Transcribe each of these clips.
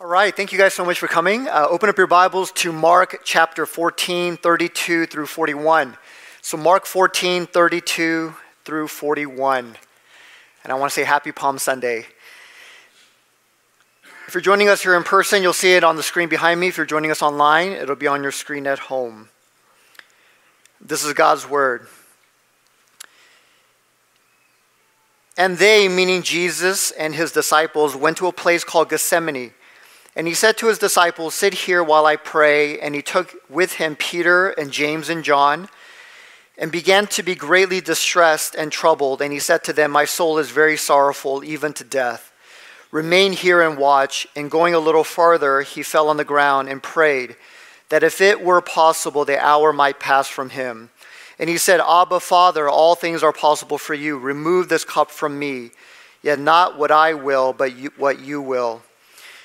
All right, thank you guys so much for coming. Uh, open up your Bibles to Mark chapter 14, 32 through 41. So, Mark 14, 32 through 41. And I want to say happy Palm Sunday. If you're joining us here in person, you'll see it on the screen behind me. If you're joining us online, it'll be on your screen at home. This is God's Word. And they, meaning Jesus and his disciples, went to a place called Gethsemane and he said to his disciples, Sit here while I pray. And he took with him Peter and James and John and began to be greatly distressed and troubled. And he said to them, My soul is very sorrowful, even to death. Remain here and watch. And going a little farther, he fell on the ground and prayed that if it were possible, the hour might pass from him. And he said, Abba, Father, all things are possible for you. Remove this cup from me. Yet not what I will, but you, what you will.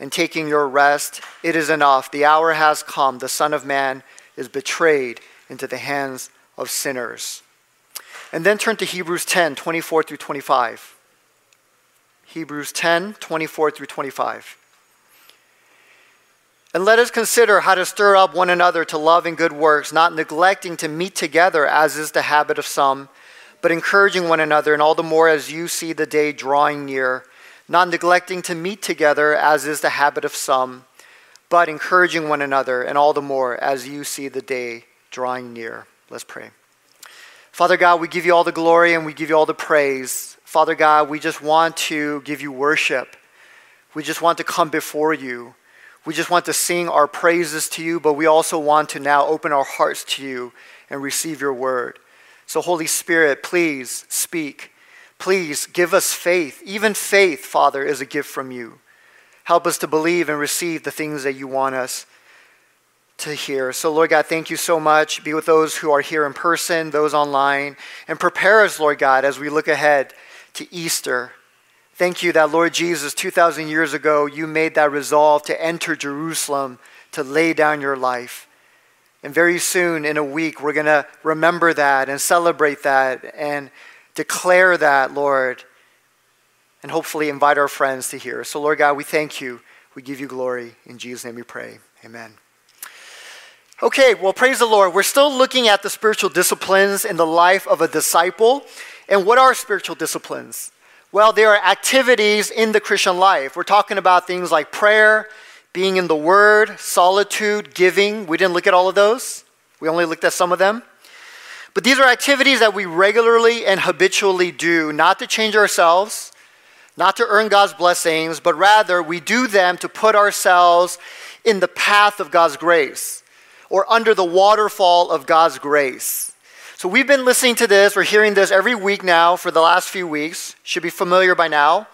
And taking your rest. It is enough. The hour has come. The Son of Man is betrayed into the hands of sinners. And then turn to Hebrews 10 24 through 25. Hebrews 10 24 through 25. And let us consider how to stir up one another to love and good works, not neglecting to meet together, as is the habit of some, but encouraging one another, and all the more as you see the day drawing near not neglecting to meet together, as is the habit of some, but encouraging one another, and all the more as you see the day drawing near. Let's pray. Father God, we give you all the glory and we give you all the praise. Father God, we just want to give you worship. We just want to come before you. We just want to sing our praises to you, but we also want to now open our hearts to you and receive your word. So, Holy Spirit, please speak. Please give us faith. Even faith, Father, is a gift from you. Help us to believe and receive the things that you want us to hear. So, Lord God, thank you so much. Be with those who are here in person, those online, and prepare us, Lord God, as we look ahead to Easter. Thank you that, Lord Jesus, 2,000 years ago, you made that resolve to enter Jerusalem to lay down your life. And very soon, in a week, we're going to remember that and celebrate that and declare that, Lord, and hopefully invite our friends to hear. So, Lord God, we thank you. We give you glory. In Jesus' name we pray. Amen. Okay, well, praise the Lord. We're still looking at the spiritual disciplines in the life of a disciple. And what are spiritual disciplines? Well, there are activities in the Christian life. We're talking about things like prayer, being in the Word, solitude, giving. We didn't look at all of those, we only looked at some of them. But these are activities that we regularly and habitually do, not to change ourselves, not to earn God's blessings, but rather we do them to put ourselves in the path of God's grace or under the waterfall of God's grace. So we've been listening to this, we're hearing this every week now for the last few weeks. Should be familiar by now.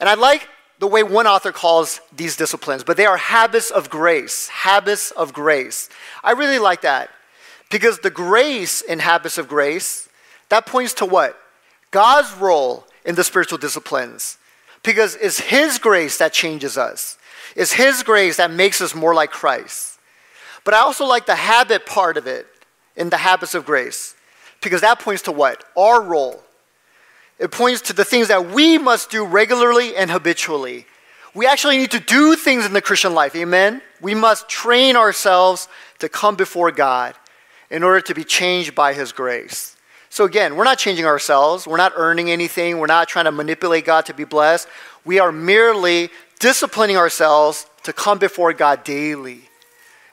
And I like the way one author calls these disciplines, but they are habits of grace. Habits of grace. I really like that. Because the grace in habits of grace, that points to what? God's role in the spiritual disciplines. Because it's His grace that changes us, it's His grace that makes us more like Christ. But I also like the habit part of it in the habits of grace. Because that points to what? Our role. It points to the things that we must do regularly and habitually. We actually need to do things in the Christian life, amen? We must train ourselves to come before God in order to be changed by His grace. So, again, we're not changing ourselves. We're not earning anything. We're not trying to manipulate God to be blessed. We are merely disciplining ourselves to come before God daily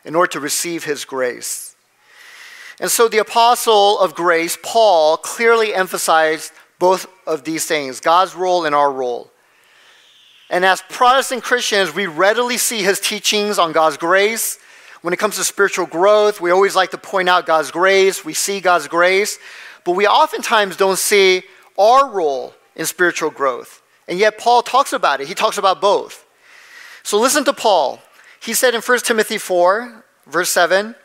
in order to receive His grace. And so, the apostle of grace, Paul, clearly emphasized both of these things God's role and our role. And as Protestant Christians, we readily see his teachings on God's grace when it comes to spiritual growth, we always like to point out God's grace. We see God's grace, but we oftentimes don't see our role in spiritual growth. And yet, Paul talks about it. He talks about both. So, listen to Paul. He said in 1 Timothy 4, verse 7,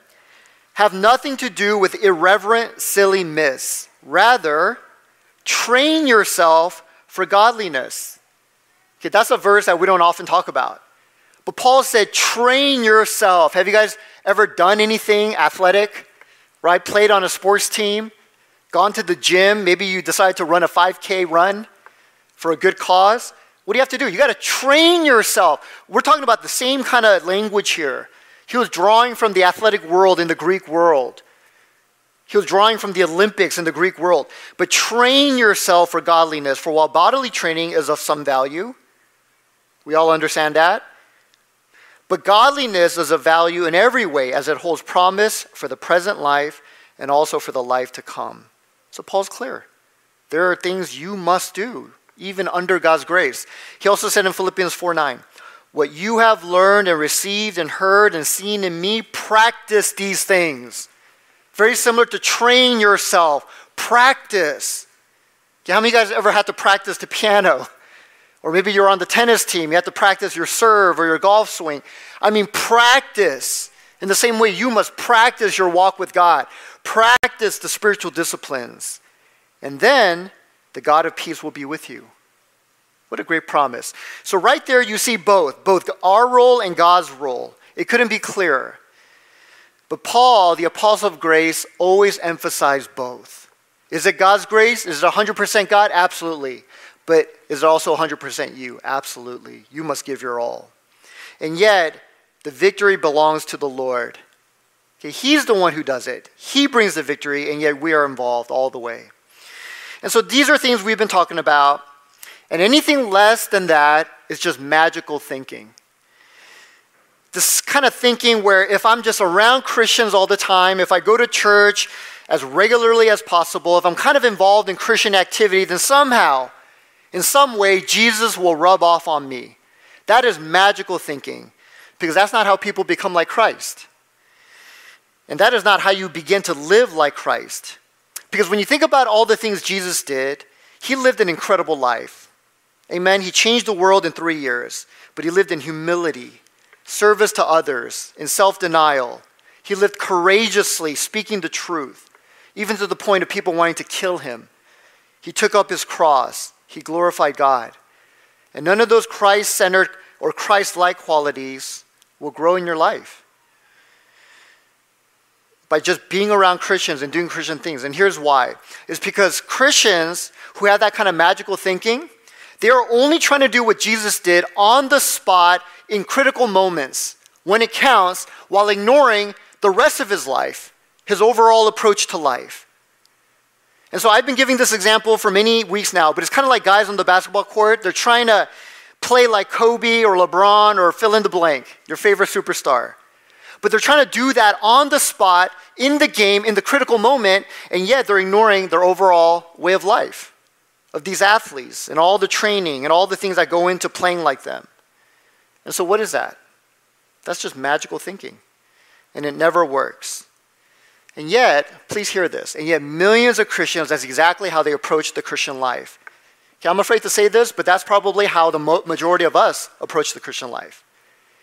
have nothing to do with irreverent, silly myths. Rather, train yourself for godliness. Okay, that's a verse that we don't often talk about. But Paul said, train yourself. Have you guys ever done anything athletic? Right? Played on a sports team? Gone to the gym? Maybe you decided to run a 5K run for a good cause? What do you have to do? You got to train yourself. We're talking about the same kind of language here. He was drawing from the athletic world in the Greek world. He was drawing from the Olympics in the Greek world. But train yourself for godliness, for while bodily training is of some value, we all understand that. But godliness is of value in every way as it holds promise for the present life and also for the life to come. So Paul's clear. There are things you must do, even under God's grace. He also said in Philippians 4 9, What you have learned and received and heard and seen in me, practice these things. Very similar to train yourself, practice. How many of you guys ever had to practice the piano? Or maybe you're on the tennis team, you have to practice your serve or your golf swing. I mean, practice. In the same way, you must practice your walk with God, practice the spiritual disciplines. And then the God of peace will be with you. What a great promise. So, right there, you see both, both our role and God's role. It couldn't be clearer. But Paul, the apostle of grace, always emphasized both. Is it God's grace? Is it 100% God? Absolutely. But is it also 100% you? Absolutely. You must give your all. And yet, the victory belongs to the Lord. Okay, he's the one who does it. He brings the victory, and yet we are involved all the way. And so these are things we've been talking about. And anything less than that is just magical thinking. This kind of thinking where if I'm just around Christians all the time, if I go to church as regularly as possible, if I'm kind of involved in Christian activity, then somehow in some way, Jesus will rub off on me. That is magical thinking because that's not how people become like Christ. And that is not how you begin to live like Christ. Because when you think about all the things Jesus did, he lived an incredible life. Amen. He changed the world in three years, but he lived in humility, service to others, in self denial. He lived courageously, speaking the truth, even to the point of people wanting to kill him. He took up his cross. He glorified God. And none of those Christ centered or Christ like qualities will grow in your life by just being around Christians and doing Christian things. And here's why it's because Christians who have that kind of magical thinking, they are only trying to do what Jesus did on the spot in critical moments when it counts while ignoring the rest of his life, his overall approach to life. And so I've been giving this example for many weeks now, but it's kind of like guys on the basketball court. They're trying to play like Kobe or LeBron or fill in the blank, your favorite superstar. But they're trying to do that on the spot, in the game, in the critical moment, and yet they're ignoring their overall way of life of these athletes and all the training and all the things that go into playing like them. And so, what is that? That's just magical thinking. And it never works. And yet, please hear this, and yet millions of Christians, that's exactly how they approach the Christian life. Okay, I'm afraid to say this, but that's probably how the majority of us approach the Christian life.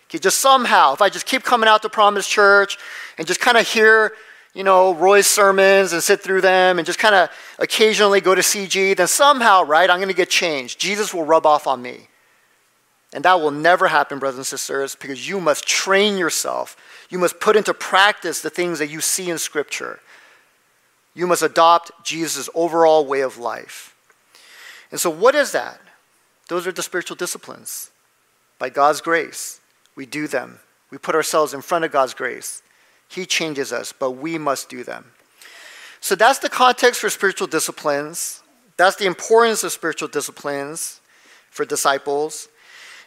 Okay, just somehow, if I just keep coming out to Promise Church and just kind of hear, you know, Roy's sermons and sit through them and just kind of occasionally go to CG, then somehow, right, I'm going to get changed. Jesus will rub off on me. And that will never happen, brothers and sisters, because you must train yourself you must put into practice the things that you see in Scripture. You must adopt Jesus' overall way of life. And so, what is that? Those are the spiritual disciplines. By God's grace, we do them. We put ourselves in front of God's grace. He changes us, but we must do them. So, that's the context for spiritual disciplines. That's the importance of spiritual disciplines for disciples.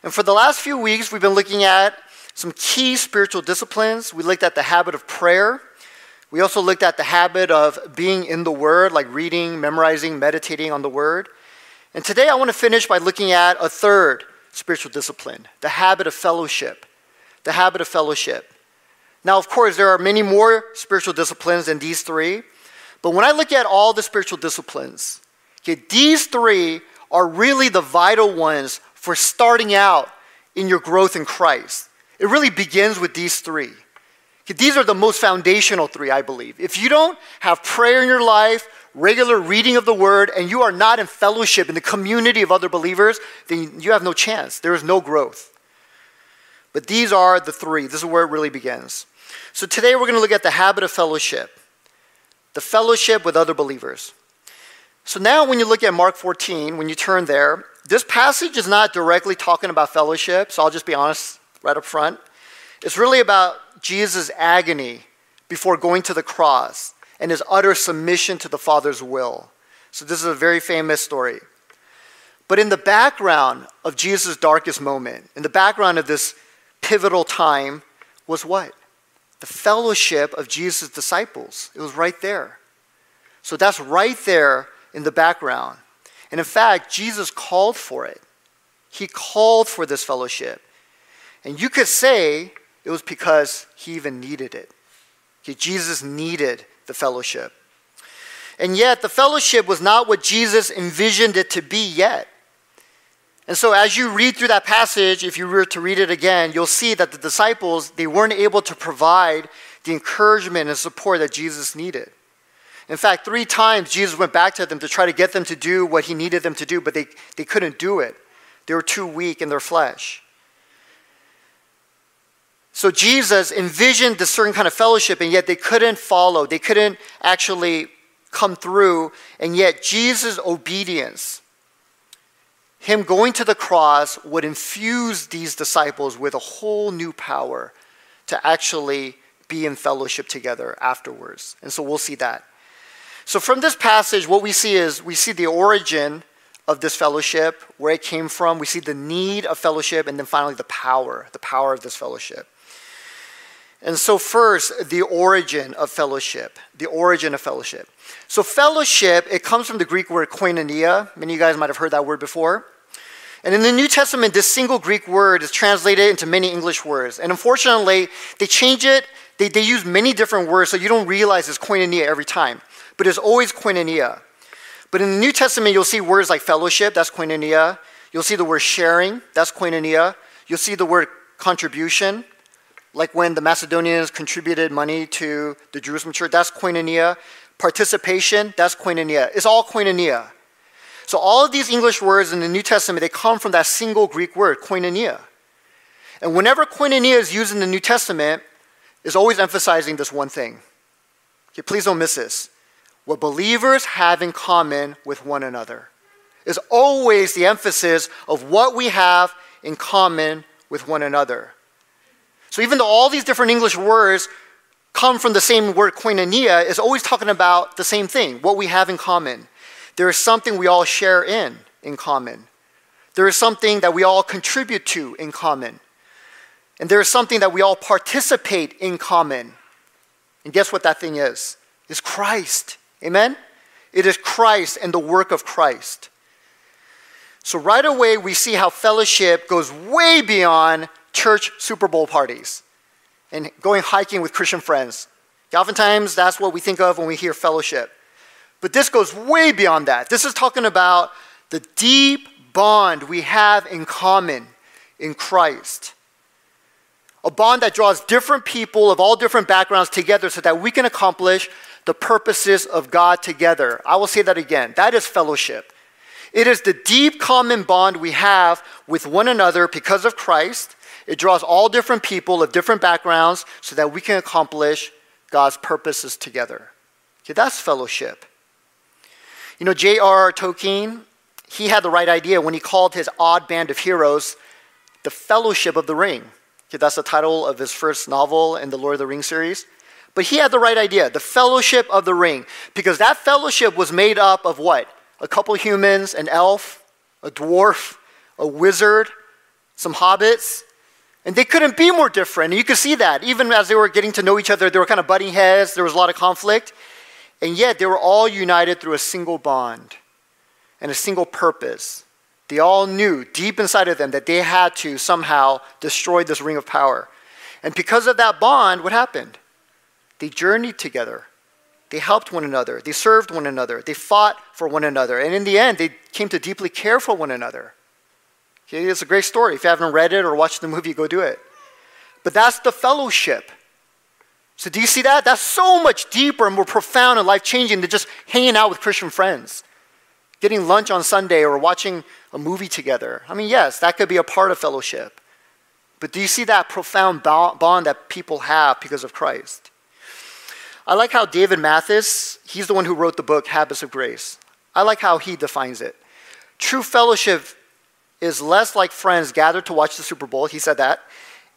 And for the last few weeks, we've been looking at some key spiritual disciplines. We looked at the habit of prayer. We also looked at the habit of being in the Word, like reading, memorizing, meditating on the Word. And today I want to finish by looking at a third spiritual discipline the habit of fellowship. The habit of fellowship. Now, of course, there are many more spiritual disciplines than these three, but when I look at all the spiritual disciplines, okay, these three are really the vital ones for starting out in your growth in Christ. It really begins with these three. These are the most foundational three, I believe. If you don't have prayer in your life, regular reading of the word, and you are not in fellowship in the community of other believers, then you have no chance. There is no growth. But these are the three. This is where it really begins. So today we're going to look at the habit of fellowship, the fellowship with other believers. So now, when you look at Mark 14, when you turn there, this passage is not directly talking about fellowship, so I'll just be honest right up front. It's really about Jesus' agony before going to the cross and his utter submission to the Father's will. So, this is a very famous story. But in the background of Jesus' darkest moment, in the background of this pivotal time, was what? The fellowship of Jesus' disciples. It was right there. So, that's right there in the background. And in fact, Jesus called for it. He called for this fellowship. And you could say it was because he even needed it. Jesus needed the fellowship. And yet, the fellowship was not what Jesus envisioned it to be yet. And so, as you read through that passage, if you were to read it again, you'll see that the disciples, they weren't able to provide the encouragement and support that Jesus needed. In fact, three times Jesus went back to them to try to get them to do what he needed them to do, but they, they couldn't do it. They were too weak in their flesh. So Jesus envisioned this certain kind of fellowship, and yet they couldn't follow. They couldn't actually come through. And yet Jesus' obedience, him going to the cross, would infuse these disciples with a whole new power to actually be in fellowship together afterwards. And so we'll see that. So, from this passage, what we see is we see the origin of this fellowship, where it came from. We see the need of fellowship, and then finally the power, the power of this fellowship. And so, first, the origin of fellowship. The origin of fellowship. So, fellowship, it comes from the Greek word koinonia. Many of you guys might have heard that word before. And in the New Testament, this single Greek word is translated into many English words. And unfortunately, they change it, they, they use many different words, so you don't realize it's koinonia every time but it's always koinonia. But in the New Testament, you'll see words like fellowship, that's koinonia. You'll see the word sharing, that's koinonia. You'll see the word contribution, like when the Macedonians contributed money to the Jerusalem church, that's koinonia. Participation, that's koinonia. It's all koinonia. So all of these English words in the New Testament, they come from that single Greek word, koinonia. And whenever koinonia is used in the New Testament, it's always emphasizing this one thing. Okay, please don't miss this what believers have in common with one another. Is always the emphasis of what we have in common with one another. So even though all these different English words come from the same word koinonia, is always talking about the same thing, what we have in common. There is something we all share in in common. There is something that we all contribute to in common. And there is something that we all participate in common. And guess what that thing is? It's Christ. Amen? It is Christ and the work of Christ. So, right away, we see how fellowship goes way beyond church Super Bowl parties and going hiking with Christian friends. Oftentimes, that's what we think of when we hear fellowship. But this goes way beyond that. This is talking about the deep bond we have in common in Christ. A bond that draws different people of all different backgrounds together so that we can accomplish the purposes of God together. I will say that again. That is fellowship. It is the deep common bond we have with one another because of Christ. It draws all different people of different backgrounds so that we can accomplish God's purposes together. Okay, that's fellowship. You know, J.R.R. Tolkien, he had the right idea when he called his odd band of heroes the Fellowship of the Ring. Okay, that's the title of his first novel in the Lord of the Rings series. But he had the right idea the fellowship of the ring. Because that fellowship was made up of what? A couple humans, an elf, a dwarf, a wizard, some hobbits. And they couldn't be more different. And you could see that. Even as they were getting to know each other, they were kind of butting heads, there was a lot of conflict. And yet they were all united through a single bond and a single purpose. They all knew deep inside of them that they had to somehow destroy this ring of power. And because of that bond, what happened? They journeyed together. They helped one another. They served one another. They fought for one another. And in the end, they came to deeply care for one another. Okay, it's a great story. If you haven't read it or watched the movie, go do it. But that's the fellowship. So, do you see that? That's so much deeper and more profound and life changing than just hanging out with Christian friends, getting lunch on Sunday or watching a movie together. I mean, yes, that could be a part of fellowship. But do you see that profound bond that people have because of Christ? I like how David Mathis, he's the one who wrote the book Habits of Grace. I like how he defines it. True fellowship is less like friends gathered to watch the Super Bowl, he said that,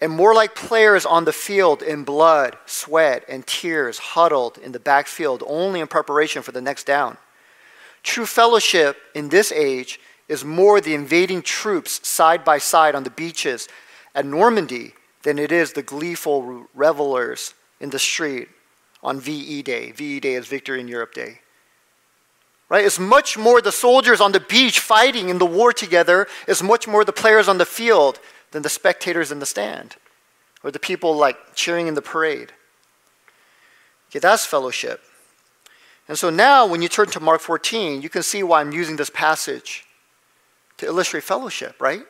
and more like players on the field in blood, sweat, and tears, huddled in the backfield only in preparation for the next down. True fellowship in this age is more the invading troops side by side on the beaches at Normandy than it is the gleeful revelers in the street on VE Day. VE Day is Victory in Europe Day. Right? It's much more the soldiers on the beach fighting in the war together, it's much more the players on the field than the spectators in the stand or the people like cheering in the parade. Okay, that's fellowship. And so now, when you turn to Mark 14, you can see why I'm using this passage to illustrate fellowship, right?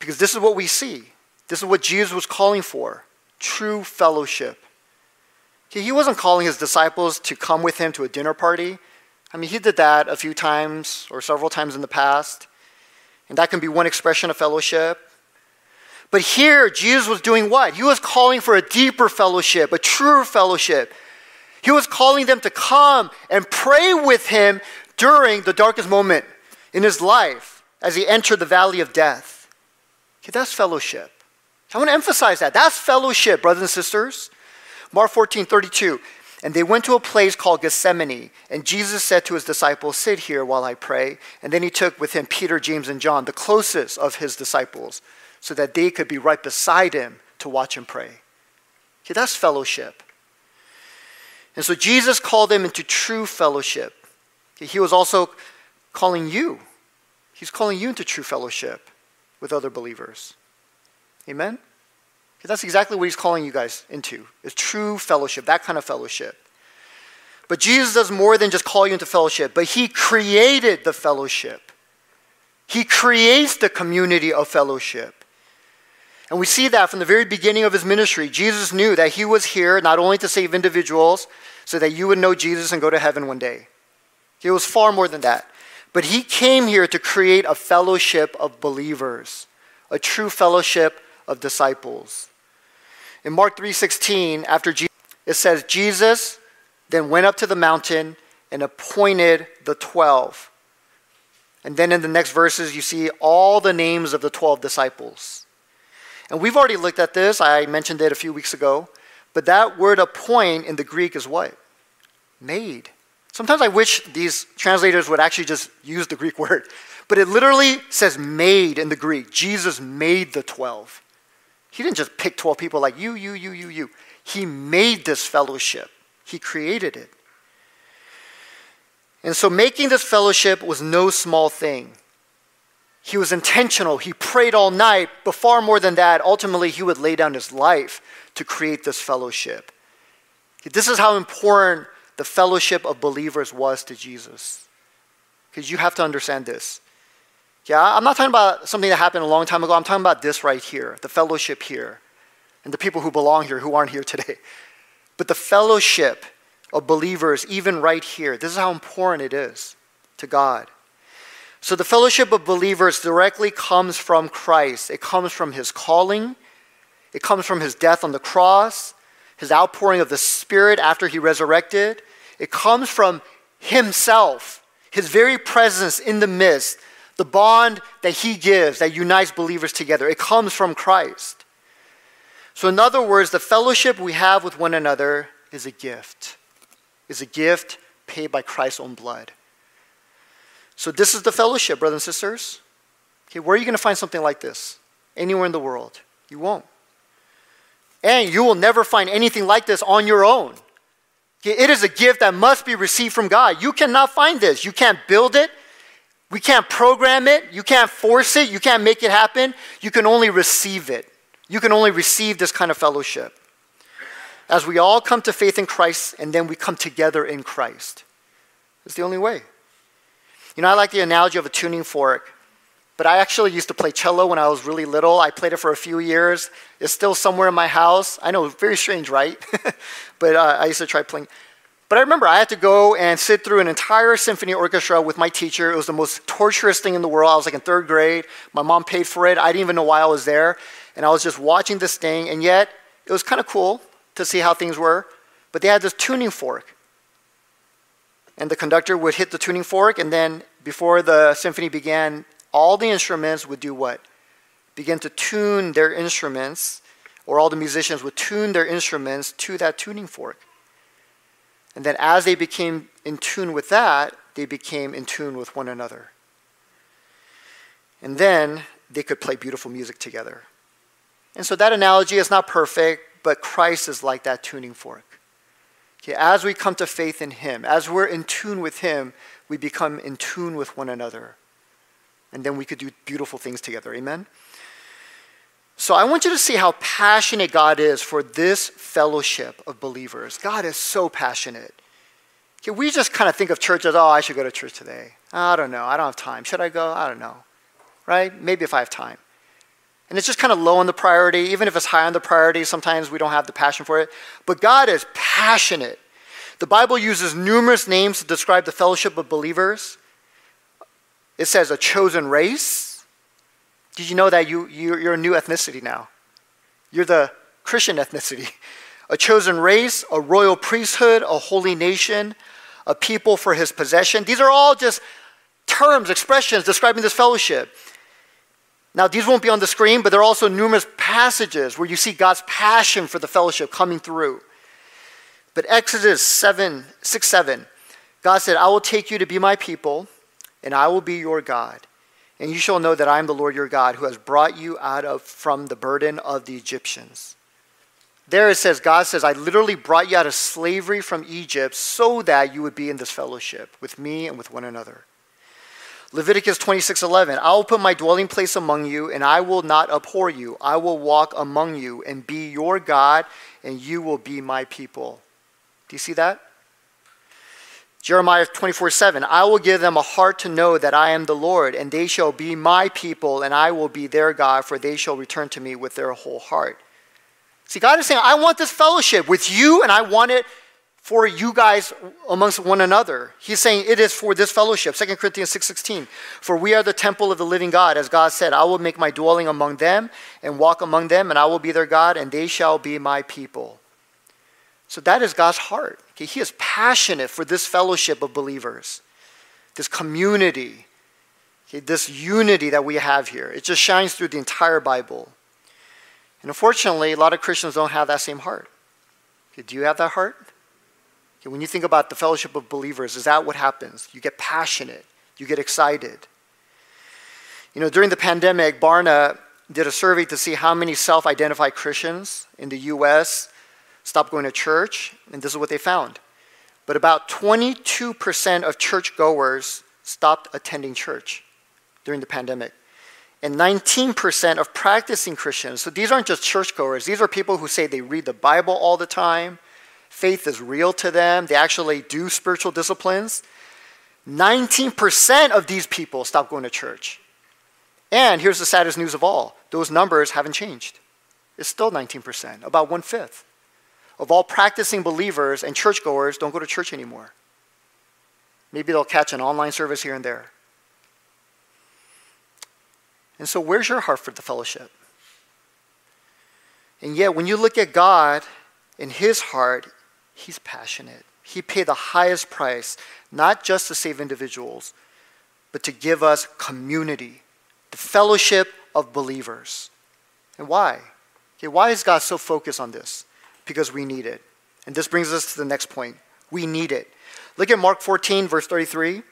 Because this is what we see. This is what Jesus was calling for true fellowship. He wasn't calling his disciples to come with him to a dinner party. I mean, he did that a few times or several times in the past. And that can be one expression of fellowship. But here, Jesus was doing what? He was calling for a deeper fellowship, a truer fellowship. He was calling them to come and pray with him during the darkest moment in his life as he entered the valley of death. Okay, that's fellowship. I want to emphasize that. That's fellowship, brothers and sisters. Mark 14, 32. And they went to a place called Gethsemane, and Jesus said to his disciples, Sit here while I pray. And then he took with him Peter, James, and John, the closest of his disciples, so that they could be right beside him to watch him pray. That's fellowship. And so Jesus called them into true fellowship. He was also calling you. He's calling you into true fellowship with other believers. Amen? That's exactly what he's calling you guys into, is true fellowship, that kind of fellowship. But Jesus does more than just call you into fellowship, but he created the fellowship. He creates the community of fellowship. And we see that from the very beginning of his ministry. Jesus knew that he was here not only to save individuals so that you would know Jesus and go to heaven one day. He was far more than that. But he came here to create a fellowship of believers, a true fellowship of disciples. In Mark 3:16, after Jesus, it says Jesus then went up to the mountain and appointed the 12. And then in the next verses you see all the names of the 12 disciples. And we've already looked at this. I mentioned it a few weeks ago. But that word appoint in the Greek is what? Made. Sometimes I wish these translators would actually just use the Greek word. But it literally says made in the Greek. Jesus made the 12. He didn't just pick 12 people like you, you, you, you, you. He made this fellowship, He created it. And so making this fellowship was no small thing. He was intentional. He prayed all night, but far more than that, ultimately, he would lay down his life to create this fellowship. This is how important the fellowship of believers was to Jesus. Because you have to understand this. Yeah, I'm not talking about something that happened a long time ago. I'm talking about this right here, the fellowship here, and the people who belong here who aren't here today. But the fellowship of believers, even right here, this is how important it is to God. So the fellowship of believers directly comes from Christ. It comes from his calling, it comes from his death on the cross, his outpouring of the Spirit after he resurrected. It comes from himself, his very presence in the midst the bond that he gives that unites believers together, it comes from Christ. So, in other words, the fellowship we have with one another is a gift, is a gift paid by Christ's own blood. So, this is the fellowship, brothers and sisters. Okay, where are you going to find something like this? Anywhere in the world. You won't. And you will never find anything like this on your own. Okay, it is a gift that must be received from God. You cannot find this. You can't build it. We can't program it. You can't force it. You can't make it happen. You can only receive it. You can only receive this kind of fellowship. As we all come to faith in Christ and then we come together in Christ. It's the only way. You know, I like the analogy of a tuning fork. But I actually used to play cello when I was really little. I played it for a few years. It's still somewhere in my house. I know, very strange, right? but uh, I used to try playing. But I remember I had to go and sit through an entire symphony orchestra with my teacher. It was the most torturous thing in the world. I was like in third grade. My mom paid for it. I didn't even know why I was there. And I was just watching this thing. And yet, it was kind of cool to see how things were. But they had this tuning fork. And the conductor would hit the tuning fork, and then before the symphony began, all the instruments would do what? Begin to tune their instruments, or all the musicians would tune their instruments to that tuning fork. And then as they became in tune with that, they became in tune with one another. And then they could play beautiful music together. And so that analogy is not perfect, but Christ is like that tuning fork. Okay, as we come to faith in Him, as we're in tune with Him, we become in tune with one another. And then we could do beautiful things together. Amen? So I want you to see how passionate God is for this fellowship of believers. God is so passionate. We just kind of think of church as, oh, I should go to church today. I don't know. I don't have time. Should I go? I don't know. Right? Maybe if I have time. And it's just kind of low on the priority. Even if it's high on the priority, sometimes we don't have the passion for it. But God is passionate. The Bible uses numerous names to describe the fellowship of believers. It says a chosen race. Did you know that you, you're a new ethnicity now? You're the Christian ethnicity. A chosen race, a royal priesthood, a holy nation, a people for his possession. These are all just terms, expressions describing this fellowship. Now, these won't be on the screen, but there are also numerous passages where you see God's passion for the fellowship coming through. But Exodus 7, 6, 7, God said, I will take you to be my people, and I will be your God. And you shall know that I am the Lord your God, who has brought you out of from the burden of the Egyptians. There it says, God says, I literally brought you out of slavery from Egypt so that you would be in this fellowship with me and with one another. Leviticus 26:11 I will put my dwelling place among you and I will not abhor you I will walk among you and be your God and you will be my people. Do you see that? Jeremiah 24 7, I will give them a heart to know that I am the Lord, and they shall be my people, and I will be their God, for they shall return to me with their whole heart. See, God is saying, I want this fellowship with you, and I want it for you guys amongst one another. He's saying it is for this fellowship. 2 Corinthians 6:16. For we are the temple of the living God, as God said, I will make my dwelling among them and walk among them, and I will be their God, and they shall be my people. So that is God's heart. Okay? He is passionate for this fellowship of believers, this community, okay? this unity that we have here. It just shines through the entire Bible. And unfortunately, a lot of Christians don't have that same heart. Okay, do you have that heart? Okay, when you think about the fellowship of believers, is that what happens? You get passionate, you get excited. You know, during the pandemic, Barna did a survey to see how many self identified Christians in the US stopped going to church, and this is what they found. But about 22% of churchgoers stopped attending church during the pandemic. And 19% of practicing Christians, so these aren't just churchgoers, these are people who say they read the Bible all the time, faith is real to them, they actually do spiritual disciplines. 19% of these people stopped going to church. And here's the saddest news of all those numbers haven't changed. It's still 19%, about one fifth of all practicing believers and churchgoers don't go to church anymore. Maybe they'll catch an online service here and there. And so, where's your heart for the fellowship? And yet, when you look at God in His heart, He's passionate. He paid the highest price, not just to save individuals, but to give us community, the fellowship of believers. And why? Okay, why is God so focused on this? Because we need it. And this brings us to the next point. We need it. Look at Mark 14, verse 33.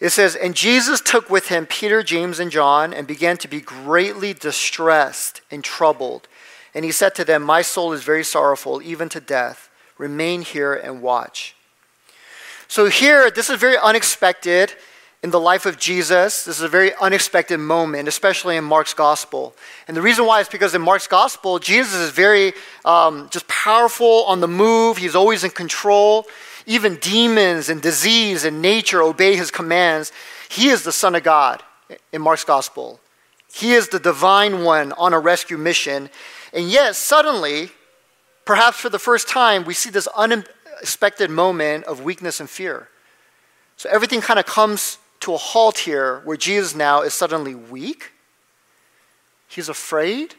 It says, And Jesus took with him Peter, James, and John, and began to be greatly distressed and troubled. And he said to them, My soul is very sorrowful, even to death. Remain here and watch. So, here, this is very unexpected in the life of Jesus. This is a very unexpected moment, especially in Mark's gospel. And the reason why is because in Mark's gospel, Jesus is very um, just powerful on the move, he's always in control. Even demons and disease and nature obey his commands. He is the Son of God. in Mark's gospel. He is the divine one on a rescue mission. And yet, suddenly, perhaps for the first time, we see this unexpected moment of weakness and fear. So everything kind of comes to a halt here where Jesus now is suddenly weak. He's afraid.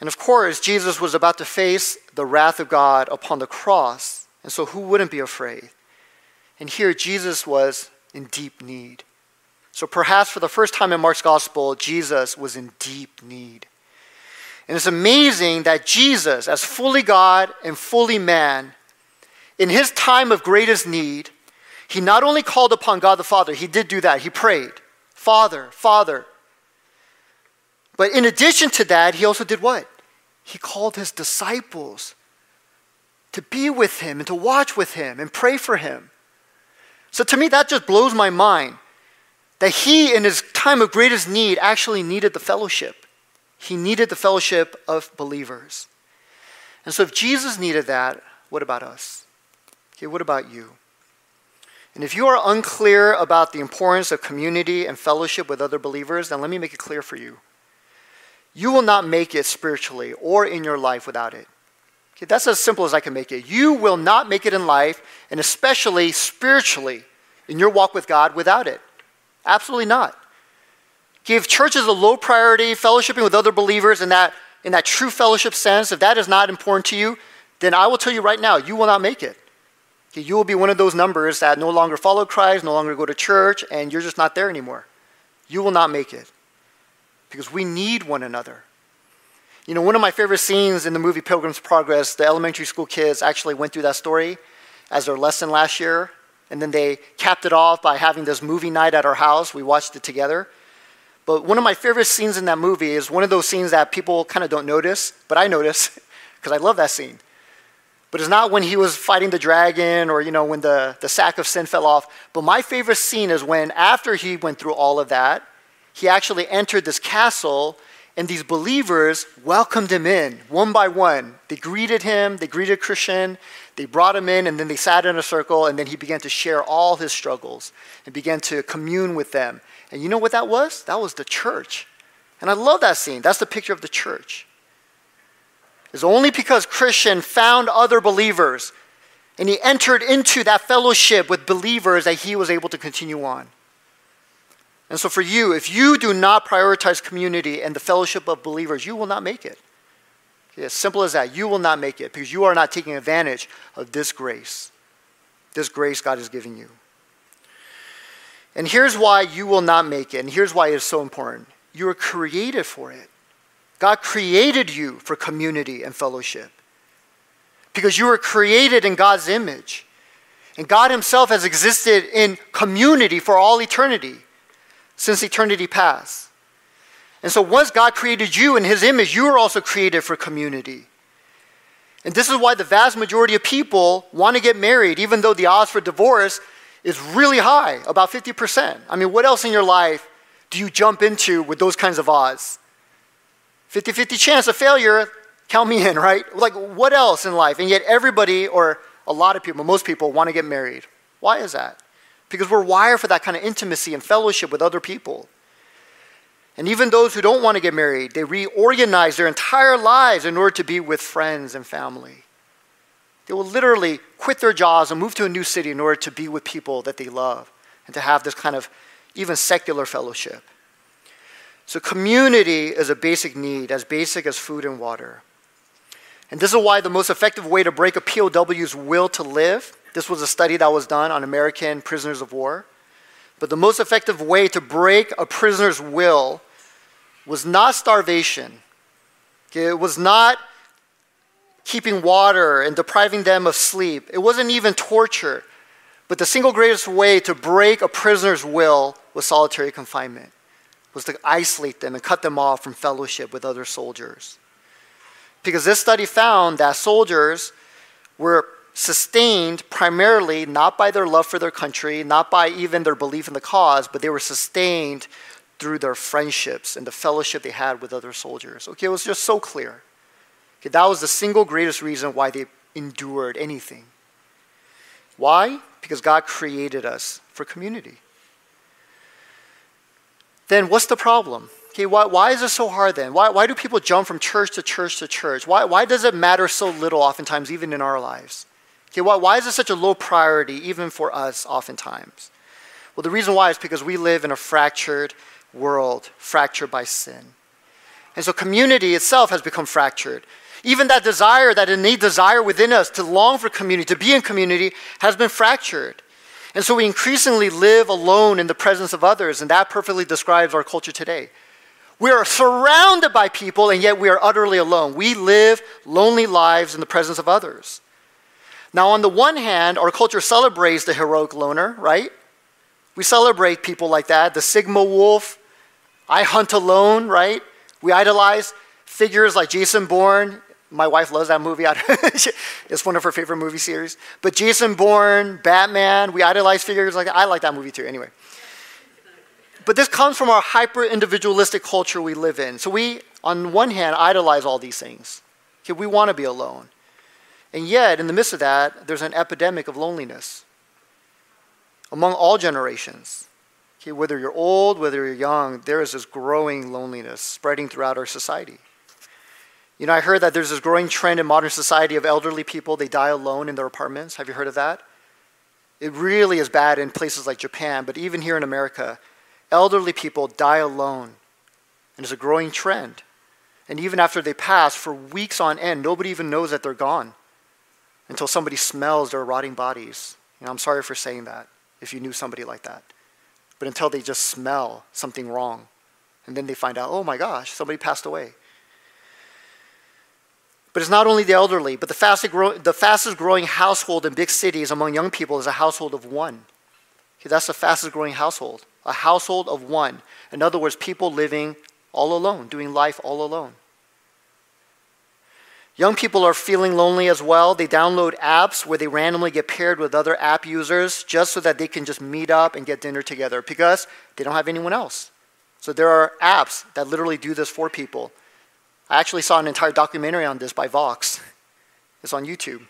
And of course, Jesus was about to face the wrath of God upon the cross. And so, who wouldn't be afraid? And here, Jesus was in deep need. So, perhaps for the first time in Mark's gospel, Jesus was in deep need. And it's amazing that Jesus, as fully God and fully man, in his time of greatest need, he not only called upon God the Father, he did do that. He prayed, Father, Father. But in addition to that, he also did what? He called his disciples to be with him and to watch with him and pray for him. So to me, that just blows my mind that he, in his time of greatest need, actually needed the fellowship. He needed the fellowship of believers. And so, if Jesus needed that, what about us? Okay, what about you? And if you are unclear about the importance of community and fellowship with other believers, then let me make it clear for you. You will not make it spiritually or in your life without it. Okay, that's as simple as I can make it. You will not make it in life, and especially spiritually in your walk with God without it. Absolutely not. Give churches a low priority, fellowshipping with other believers in that, in that true fellowship sense. If that is not important to you, then I will tell you right now, you will not make it. Okay, you will be one of those numbers that no longer follow Christ, no longer go to church, and you're just not there anymore. You will not make it. Because we need one another. You know, one of my favorite scenes in the movie Pilgrim's Progress, the elementary school kids actually went through that story as their lesson last year. And then they capped it off by having this movie night at our house. We watched it together. But one of my favorite scenes in that movie is one of those scenes that people kind of don't notice, but I notice because I love that scene. But it's not when he was fighting the dragon or, you know, when the, the sack of sin fell off. But my favorite scene is when, after he went through all of that, he actually entered this castle and these believers welcomed him in one by one. They greeted him, they greeted Christian, they brought him in, and then they sat in a circle, and then he began to share all his struggles and began to commune with them. And you know what that was? That was the church. And I love that scene. That's the picture of the church. It's only because Christian found other believers and he entered into that fellowship with believers that he was able to continue on. And so, for you, if you do not prioritize community and the fellowship of believers, you will not make it. Okay, as simple as that. You will not make it because you are not taking advantage of this grace, this grace God is giving you. And here's why you will not make it, and here's why it's so important. You are created for it. God created you for community and fellowship because you were created in God's image. And God Himself has existed in community for all eternity since eternity past. And so, once God created you in His image, you are also created for community. And this is why the vast majority of people want to get married, even though the odds for divorce is really high, about 50%. I mean, what else in your life do you jump into with those kinds of odds? 50 50 chance of failure, count me in, right? Like, what else in life? And yet, everybody, or a lot of people, most people, want to get married. Why is that? because we're wired for that kind of intimacy and fellowship with other people. And even those who don't want to get married, they reorganize their entire lives in order to be with friends and family. They will literally quit their jobs and move to a new city in order to be with people that they love and to have this kind of even secular fellowship. So, community is a basic need, as basic as food and water. And this is why the most effective way to break a POW's will to live this was a study that was done on American prisoners of war. But the most effective way to break a prisoner's will was not starvation. It was not keeping water and depriving them of sleep. It wasn't even torture. But the single greatest way to break a prisoner's will was solitary confinement, was to isolate them and cut them off from fellowship with other soldiers. Because this study found that soldiers were sustained primarily not by their love for their country, not by even their belief in the cause, but they were sustained through their friendships and the fellowship they had with other soldiers. Okay, it was just so clear. Okay, that was the single greatest reason why they endured anything. Why? Because God created us for community. Then what's the problem? Okay, why, why is it so hard then? Why, why do people jump from church to church to church? Why, why does it matter so little oftentimes, even in our lives? Okay, why, why is it such a low priority, even for us, oftentimes? Well, the reason why is because we live in a fractured world, fractured by sin. And so community itself has become fractured. Even that desire, that innate desire within us to long for community, to be in community, has been fractured. And so we increasingly live alone in the presence of others, and that perfectly describes our culture today. We are surrounded by people, and yet we are utterly alone. We live lonely lives in the presence of others. Now, on the one hand, our culture celebrates the heroic loner, right? We celebrate people like that, the Sigma wolf, I hunt alone, right? We idolize figures like Jason Bourne. My wife loves that movie. it's one of her favorite movie series. But Jason Bourne, Batman, we idolize figures like that. I like that movie too, anyway. But this comes from our hyper individualistic culture we live in. So we, on one hand, idolize all these things. Okay, we want to be alone. And yet, in the midst of that, there's an epidemic of loneliness among all generations. Okay, whether you're old, whether you're young, there is this growing loneliness spreading throughout our society. You know, I heard that there's this growing trend in modern society of elderly people, they die alone in their apartments. Have you heard of that? It really is bad in places like Japan, but even here in America, elderly people die alone. And it's a growing trend. And even after they pass, for weeks on end, nobody even knows that they're gone until somebody smells their rotting bodies. You know, I'm sorry for saying that if you knew somebody like that. But until they just smell something wrong. And then they find out, oh my gosh, somebody passed away. But it's not only the elderly, but the fastest, grow- the fastest growing household in big cities among young people is a household of one. Okay, that's the fastest growing household a household of one. In other words, people living all alone, doing life all alone. Young people are feeling lonely as well. They download apps where they randomly get paired with other app users just so that they can just meet up and get dinner together because they don't have anyone else. So there are apps that literally do this for people. I actually saw an entire documentary on this by Vox. It's on YouTube.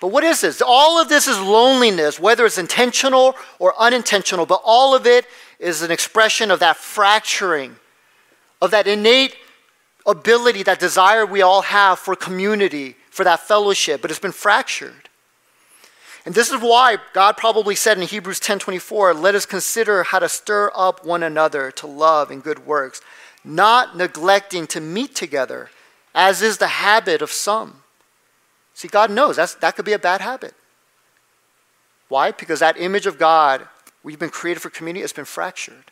But what is this? All of this is loneliness, whether it's intentional or unintentional, but all of it is an expression of that fracturing, of that innate ability, that desire we all have for community, for that fellowship, but it's been fractured. And this is why God probably said in Hebrews 10:24, "Let us consider how to stir up one another to love and good works, not neglecting to meet together, as is the habit of some." See, God knows that's, that could be a bad habit. Why? Because that image of God, we've been created for community, has been fractured.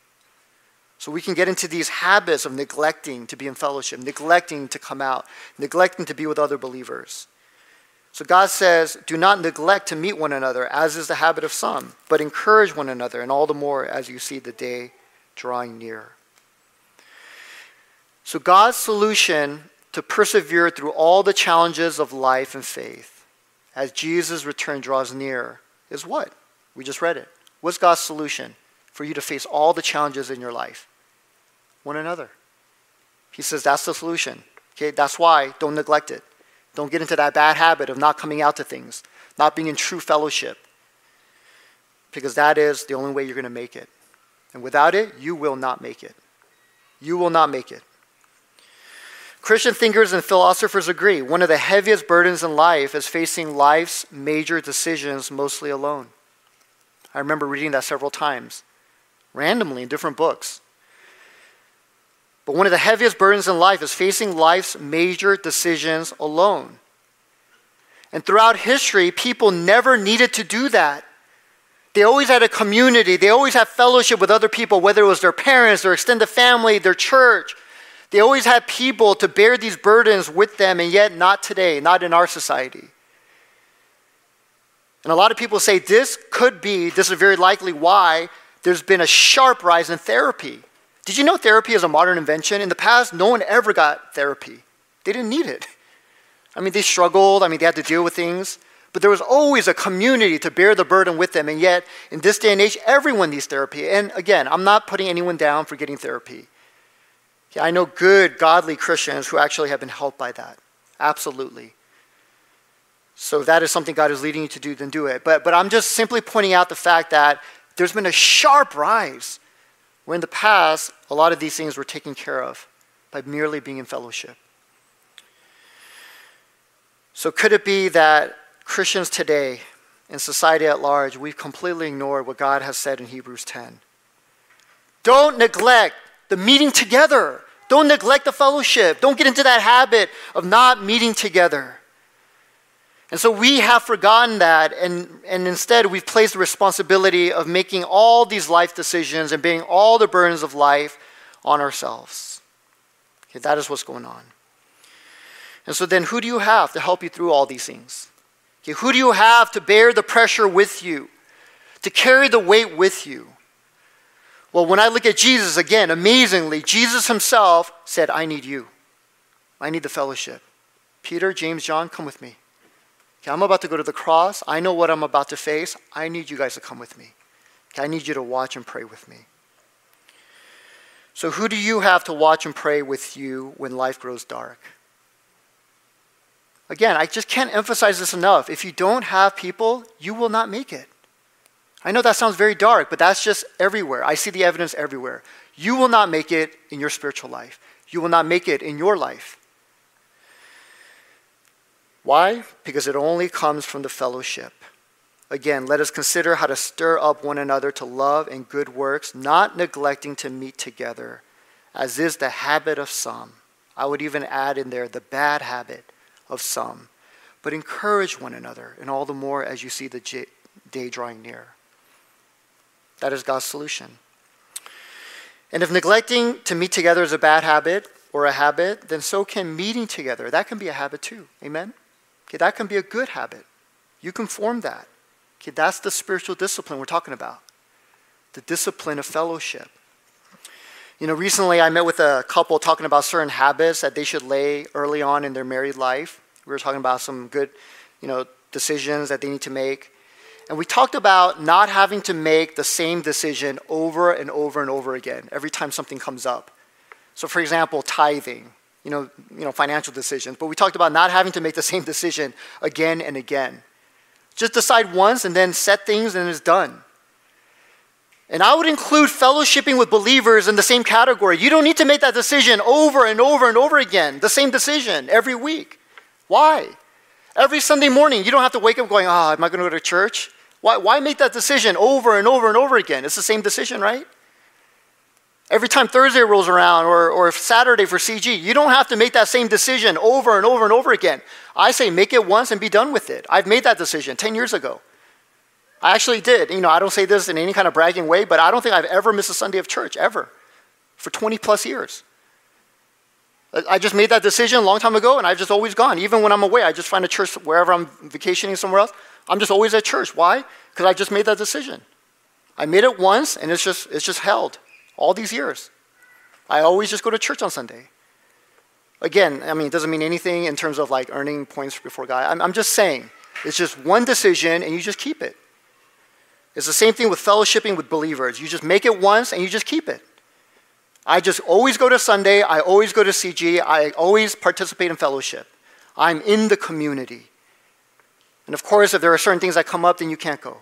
So we can get into these habits of neglecting to be in fellowship, neglecting to come out, neglecting to be with other believers. So God says, Do not neglect to meet one another, as is the habit of some, but encourage one another, and all the more as you see the day drawing near. So God's solution to persevere through all the challenges of life and faith as Jesus' return draws near is what? We just read it. What's God's solution for you to face all the challenges in your life? One another. He says that's the solution. Okay, that's why don't neglect it. Don't get into that bad habit of not coming out to things, not being in true fellowship. Because that is the only way you're going to make it. And without it, you will not make it. You will not make it. Christian thinkers and philosophers agree one of the heaviest burdens in life is facing life's major decisions mostly alone. I remember reading that several times, randomly in different books. But one of the heaviest burdens in life is facing life's major decisions alone. And throughout history, people never needed to do that. They always had a community, they always had fellowship with other people, whether it was their parents, their extended family, their church. They always had people to bear these burdens with them, and yet not today, not in our society. And a lot of people say this could be, this is very likely why there's been a sharp rise in therapy. Did you know therapy is a modern invention? In the past, no one ever got therapy, they didn't need it. I mean, they struggled, I mean, they had to deal with things, but there was always a community to bear the burden with them. And yet, in this day and age, everyone needs therapy. And again, I'm not putting anyone down for getting therapy. I know good, godly Christians who actually have been helped by that. Absolutely. So if that is something God is leading you to do, then do it. But, but I'm just simply pointing out the fact that there's been a sharp rise Where in the past, a lot of these things were taken care of by merely being in fellowship. So, could it be that Christians today and society at large, we've completely ignored what God has said in Hebrews 10? Don't neglect the meeting together. Don't neglect the fellowship. Don't get into that habit of not meeting together. And so we have forgotten that, and, and instead we've placed the responsibility of making all these life decisions and bearing all the burdens of life on ourselves. Okay, that is what's going on. And so then, who do you have to help you through all these things? Okay, who do you have to bear the pressure with you, to carry the weight with you? Well, when I look at Jesus again, amazingly, Jesus himself said, I need you. I need the fellowship. Peter, James, John, come with me. Okay, I'm about to go to the cross. I know what I'm about to face. I need you guys to come with me. Okay, I need you to watch and pray with me. So, who do you have to watch and pray with you when life grows dark? Again, I just can't emphasize this enough. If you don't have people, you will not make it. I know that sounds very dark, but that's just everywhere. I see the evidence everywhere. You will not make it in your spiritual life, you will not make it in your life. Why? Because it only comes from the fellowship. Again, let us consider how to stir up one another to love and good works, not neglecting to meet together, as is the habit of some. I would even add in there the bad habit of some, but encourage one another, and all the more as you see the day drawing near. That is God's solution. And if neglecting to meet together is a bad habit or a habit, then so can meeting together. That can be a habit too. Amen? Okay, that can be a good habit. You can form that. Okay, that's the spiritual discipline we're talking about. The discipline of fellowship. You know, recently I met with a couple talking about certain habits that they should lay early on in their married life. We were talking about some good, you know, decisions that they need to make. And we talked about not having to make the same decision over and over and over again every time something comes up. So, for example, tithing, you know, you know, financial decisions. But we talked about not having to make the same decision again and again. Just decide once and then set things and it's done. And I would include fellowshipping with believers in the same category. You don't need to make that decision over and over and over again, the same decision every week. Why? Every Sunday morning, you don't have to wake up going, ah, oh, am I going to go to church? Why, why make that decision over and over and over again? It's the same decision, right? Every time Thursday rolls around or, or Saturday for CG, you don't have to make that same decision over and over and over again. I say make it once and be done with it. I've made that decision 10 years ago. I actually did. You know, I don't say this in any kind of bragging way, but I don't think I've ever missed a Sunday of church, ever, for 20 plus years. I just made that decision a long time ago, and I've just always gone. Even when I'm away, I just find a church wherever I'm vacationing somewhere else. I'm just always at church. Why? Because I just made that decision. I made it once, and it's just it's just held all these years. I always just go to church on Sunday. Again, I mean, it doesn't mean anything in terms of like earning points before God. I'm, I'm just saying, it's just one decision, and you just keep it. It's the same thing with fellowshipping with believers. You just make it once, and you just keep it. I just always go to Sunday. I always go to CG. I always participate in fellowship. I'm in the community. And of course, if there are certain things that come up, then you can't go.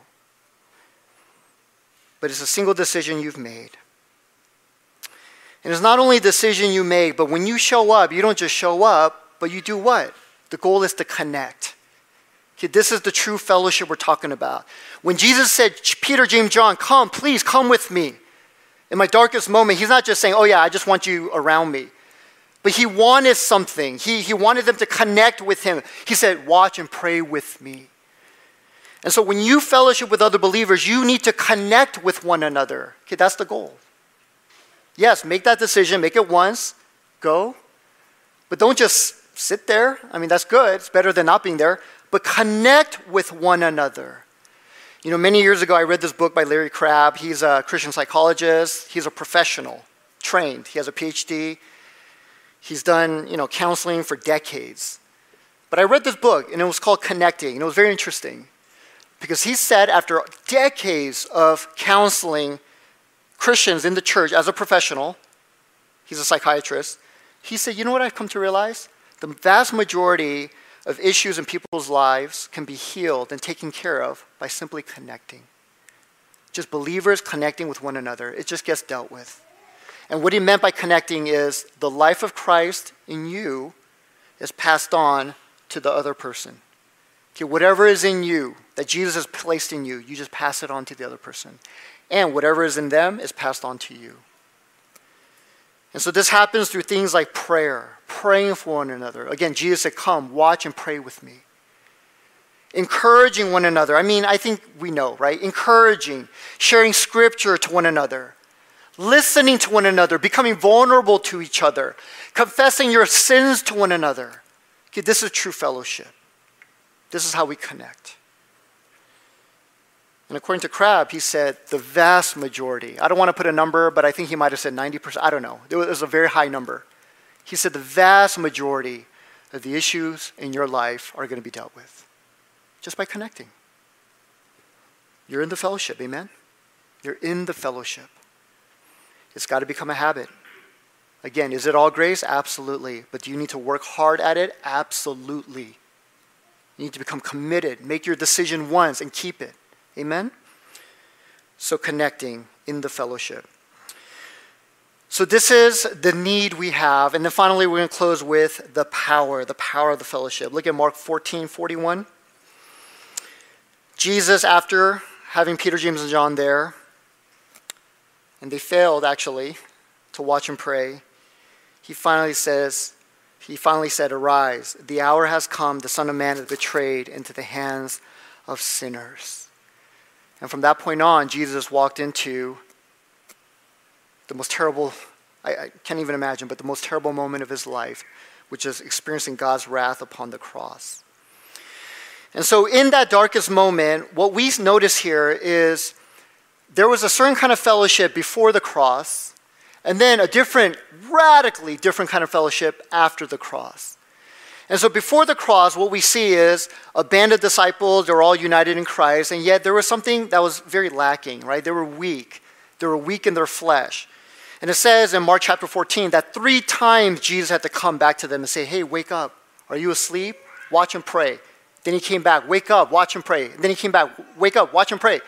But it's a single decision you've made. And it's not only a decision you make, but when you show up, you don't just show up, but you do what? The goal is to connect. Okay, this is the true fellowship we're talking about. When Jesus said, Peter, James, John, come, please come with me. In my darkest moment, he's not just saying, oh, yeah, I just want you around me. But he wanted something. He, he wanted them to connect with him. He said, watch and pray with me. And so when you fellowship with other believers, you need to connect with one another. Okay, that's the goal. Yes, make that decision, make it once, go. But don't just sit there. I mean, that's good. It's better than not being there. But connect with one another. You know, many years ago, I read this book by Larry Crabb. He's a Christian psychologist, he's a professional, trained. He has a PhD. He's done, you know, counseling for decades. But I read this book, and it was called Connecting, and it was very interesting. Because he said, after decades of counseling Christians in the church as a professional, he's a psychiatrist, he said, You know what I've come to realize? The vast majority of issues in people's lives can be healed and taken care of by simply connecting. Just believers connecting with one another. It just gets dealt with. And what he meant by connecting is the life of Christ in you is passed on to the other person. Okay, whatever is in you that Jesus has placed in you, you just pass it on to the other person. And whatever is in them is passed on to you. And so this happens through things like prayer, praying for one another. Again, Jesus said, Come, watch and pray with me. Encouraging one another. I mean, I think we know, right? Encouraging, sharing scripture to one another, listening to one another, becoming vulnerable to each other, confessing your sins to one another. Okay, this is true fellowship. This is how we connect. And according to Crabb, he said the vast majority, I don't want to put a number, but I think he might have said 90%, I don't know. It was a very high number. He said the vast majority of the issues in your life are going to be dealt with just by connecting. You're in the fellowship, amen? You're in the fellowship. It's got to become a habit. Again, is it all grace? Absolutely. But do you need to work hard at it? Absolutely. You need to become committed. Make your decision once and keep it. Amen? So, connecting in the fellowship. So, this is the need we have. And then finally, we're going to close with the power, the power of the fellowship. Look at Mark 14 41. Jesus, after having Peter, James, and John there, and they failed actually to watch and pray, he finally says, he finally said, Arise, the hour has come, the Son of Man is betrayed into the hands of sinners. And from that point on, Jesus walked into the most terrible, I, I, can't even imagine, but the most terrible moment of his life, which is experiencing God's wrath upon the cross. And so, in that darkest moment, what we notice here is there was a certain kind of fellowship before the cross, and then a different, radically different kind of fellowship after the cross. And so before the cross, what we see is a band of disciples, they're all united in Christ, and yet there was something that was very lacking, right? They were weak. They were weak in their flesh. And it says in Mark chapter 14 that three times Jesus had to come back to them and say, Hey, wake up. Are you asleep? Watch and pray. Then he came back, wake up, watch and pray. Then he came back, wake up, watch and pray.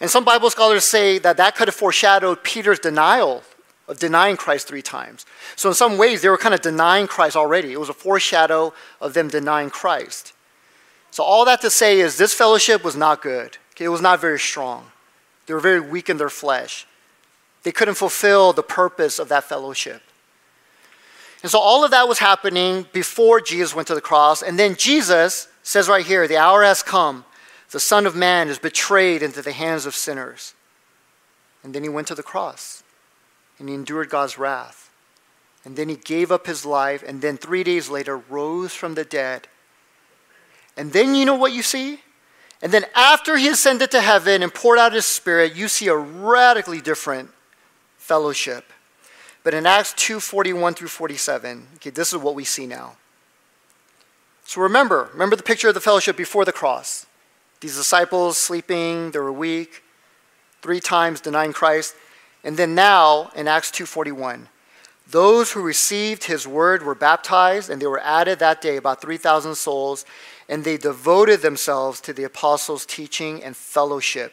And some Bible scholars say that that could have foreshadowed Peter's denial of denying Christ three times. So, in some ways, they were kind of denying Christ already. It was a foreshadow of them denying Christ. So, all that to say is this fellowship was not good. It was not very strong. They were very weak in their flesh. They couldn't fulfill the purpose of that fellowship. And so, all of that was happening before Jesus went to the cross. And then Jesus says right here, the hour has come. The Son of Man is betrayed into the hands of sinners. And then he went to the cross and he endured God's wrath. And then he gave up his life, and then three days later rose from the dead. And then you know what you see? And then after he ascended to heaven and poured out his spirit, you see a radically different fellowship. But in Acts 2 41 through 47, okay, this is what we see now. So remember, remember the picture of the fellowship before the cross. These disciples sleeping, they were weak, three times denying Christ. And then now in Acts 2:41, those who received his word were baptized and they were added that day about 3,000 souls and they devoted themselves to the apostles' teaching and fellowship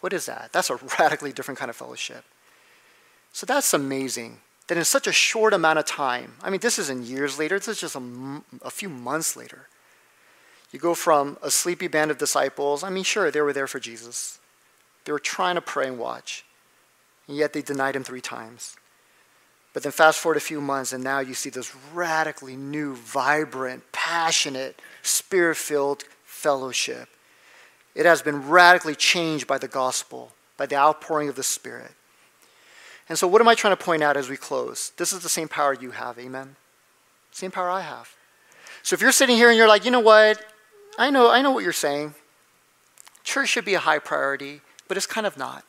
What is that? That's a radically different kind of fellowship. So that's amazing that in such a short amount of time, I mean, this isn't years later, this is just a, a few months later. You go from a sleepy band of disciples, I mean, sure, they were there for Jesus. They were trying to pray and watch, and yet they denied him three times. But then fast forward a few months, and now you see this radically new, vibrant, passionate, spirit filled fellowship it has been radically changed by the gospel, by the outpouring of the Spirit. And so, what am I trying to point out as we close? This is the same power you have, amen? Same power I have. So, if you're sitting here and you're like, you know what? I know, I know what you're saying. Church should be a high priority, but it's kind of not.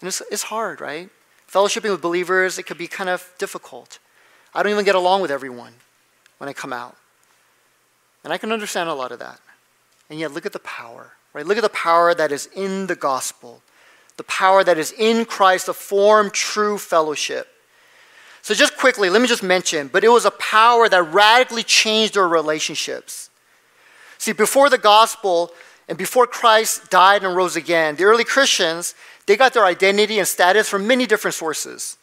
And it's, it's hard, right? Fellowshipping with believers, it could be kind of difficult. I don't even get along with everyone when I come out. And I can understand a lot of that. And yet, look at the power, right? Look at the power that is in the gospel, the power that is in Christ to form true fellowship. So, just quickly, let me just mention, but it was a power that radically changed our relationships. See, before the gospel and before Christ died and rose again, the early Christians, they got their identity and status from many different sources,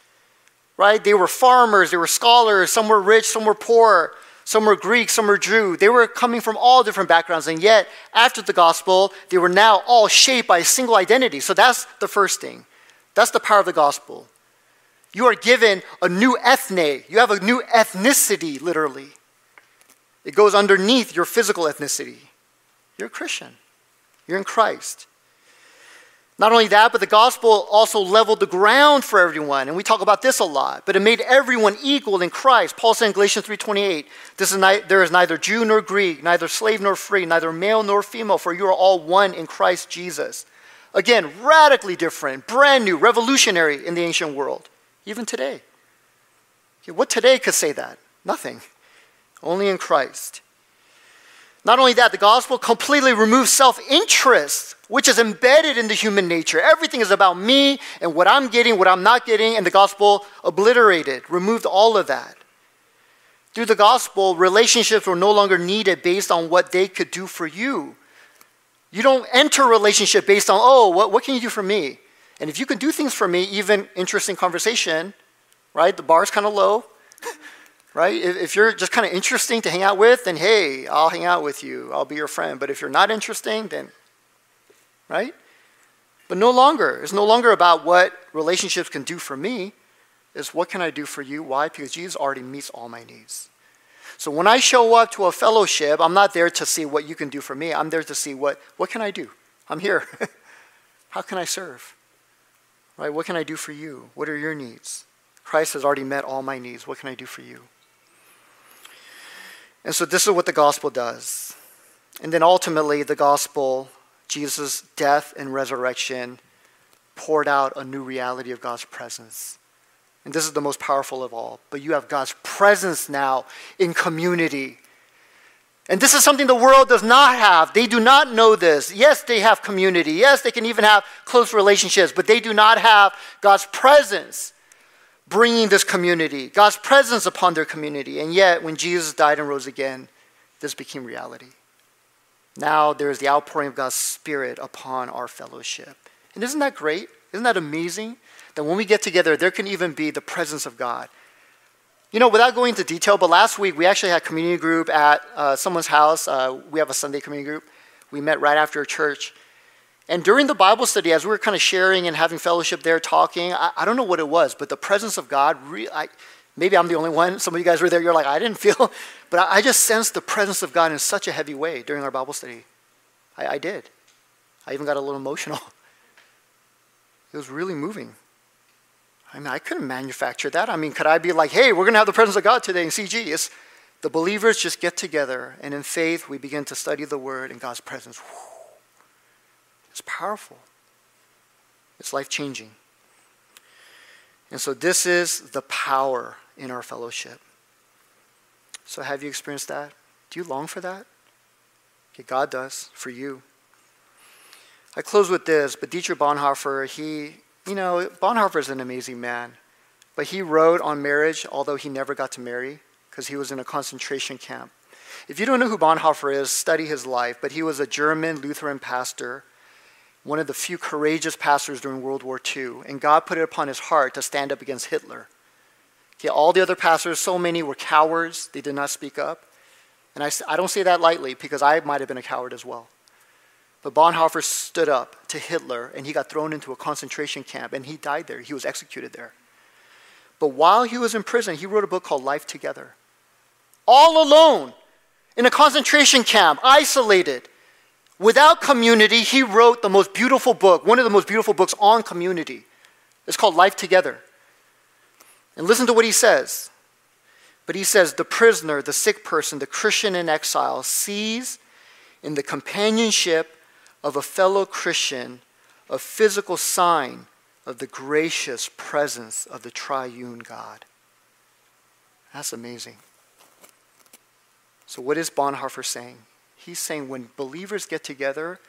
right? They were farmers, they were scholars, some were rich, some were poor, some were Greek, some were Jew. They were coming from all different backgrounds, and yet, after the gospel, they were now all shaped by a single identity. So that's the first thing. That's the power of the gospel. You are given a new ethne, you have a new ethnicity, literally. It goes underneath your physical ethnicity. You're a Christian, you're in Christ. Not only that, but the gospel also leveled the ground for everyone, and we talk about this a lot. But it made everyone equal in Christ. Paul said in Galatians 3:28, "This is ni- there is neither Jew nor Greek, neither slave nor free, neither male nor female, for you are all one in Christ Jesus." Again, radically different, brand new, revolutionary in the ancient world, even today. Okay, what today could say that? Nothing. Only in Christ. Not only that, the gospel completely removes self interest, which is embedded in the human nature. Everything is about me and what I'm getting, what I'm not getting, and the gospel obliterated, removed all of that. Through the gospel, relationships were no longer needed based on what they could do for you. You don't enter a relationship based on, oh, what, what can you do for me? And if you can do things for me, even interesting conversation, right? The bar's kind of low. right? If, you're just kind of interesting to hang out with, then hey, I'll hang out with you. I'll be your friend. But if you're not interesting, then, right? But no longer. It's no longer about what relationships can do for me. It's what can I do for you? Why? Because Jesus already meets all my needs. So when I show up to a fellowship, I'm not there to see what you can do for me. I'm there to see what, what can I do? I'm here. How can I serve? Right? What can I do for you? What are your needs? Christ has already met all my needs. What can I do for you? And so this is what the gospel does. And then ultimately, the gospel, Jesus' death and resurrection, poured out a new reality of God's presence. And this is the most powerful of all. But you have God's presence now in community. And this is something the world does not have. They do not know this. Yes, they have community. Yes, they can even have close relationships, but they do not have God's presence bringing this community, God's presence upon their community. And yet, when Jesus died and rose again, this became reality. Now there is the outpouring of God's Spirit upon our fellowship. And isn't that great? Isn't that amazing? That when we get together, there can even be the presence of God. You know, without going into detail, but last week we actually had community group at uh, someone's house. Uh, we have a Sunday community group. We met right after church. And during the Bible study, as we were kind of sharing and having fellowship there, talking, I, I don't know what it was, but the presence of God, re- I, maybe I'm the only one. Some of you guys were there, you're like, I didn't feel, but I, I just sensed the presence of God in such a heavy way during our Bible study. I, I did. I even got a little emotional. It was really moving. I mean, I couldn't manufacture that. I mean, could I be like, hey, we're going to have the presence of God today in CG? It's, the believers just get together, and in faith, we begin to study the Word in God's presence. Whew it's powerful, it's life changing. And so, this is the power in our fellowship. So, have you experienced that? Do you long for that? Okay, God does for you. I close with this, but Dietrich Bonhoeffer, he, you know, Bonhoeffer is an amazing man, but he wrote on marriage, although he never got to marry because he was in a concentration camp. If you don't know who Bonhoeffer is, study his life, but he was a German Lutheran pastor one of the few courageous pastors during World War II, and God put it upon his heart to stand up against Hitler. Okay, all the other pastors, so many were cowards, they did not speak up. And I, I don't say that lightly because I might have been a coward as well. But Bonhoeffer stood up to Hitler and he got thrown into a concentration camp and he died there. He was executed there. But while he was in prison, he wrote a book called Life Together. All alone in a concentration camp, isolated. Without community, he wrote the most beautiful book, one of the most beautiful books on community. It's called Life Together. And listen to what he says. But he says the prisoner, the sick person, the Christian in exile sees in the companionship of a fellow Christian a physical sign of the gracious presence of the triune God. That's amazing. So, what is Bonhoeffer saying? He's saying when believers get together,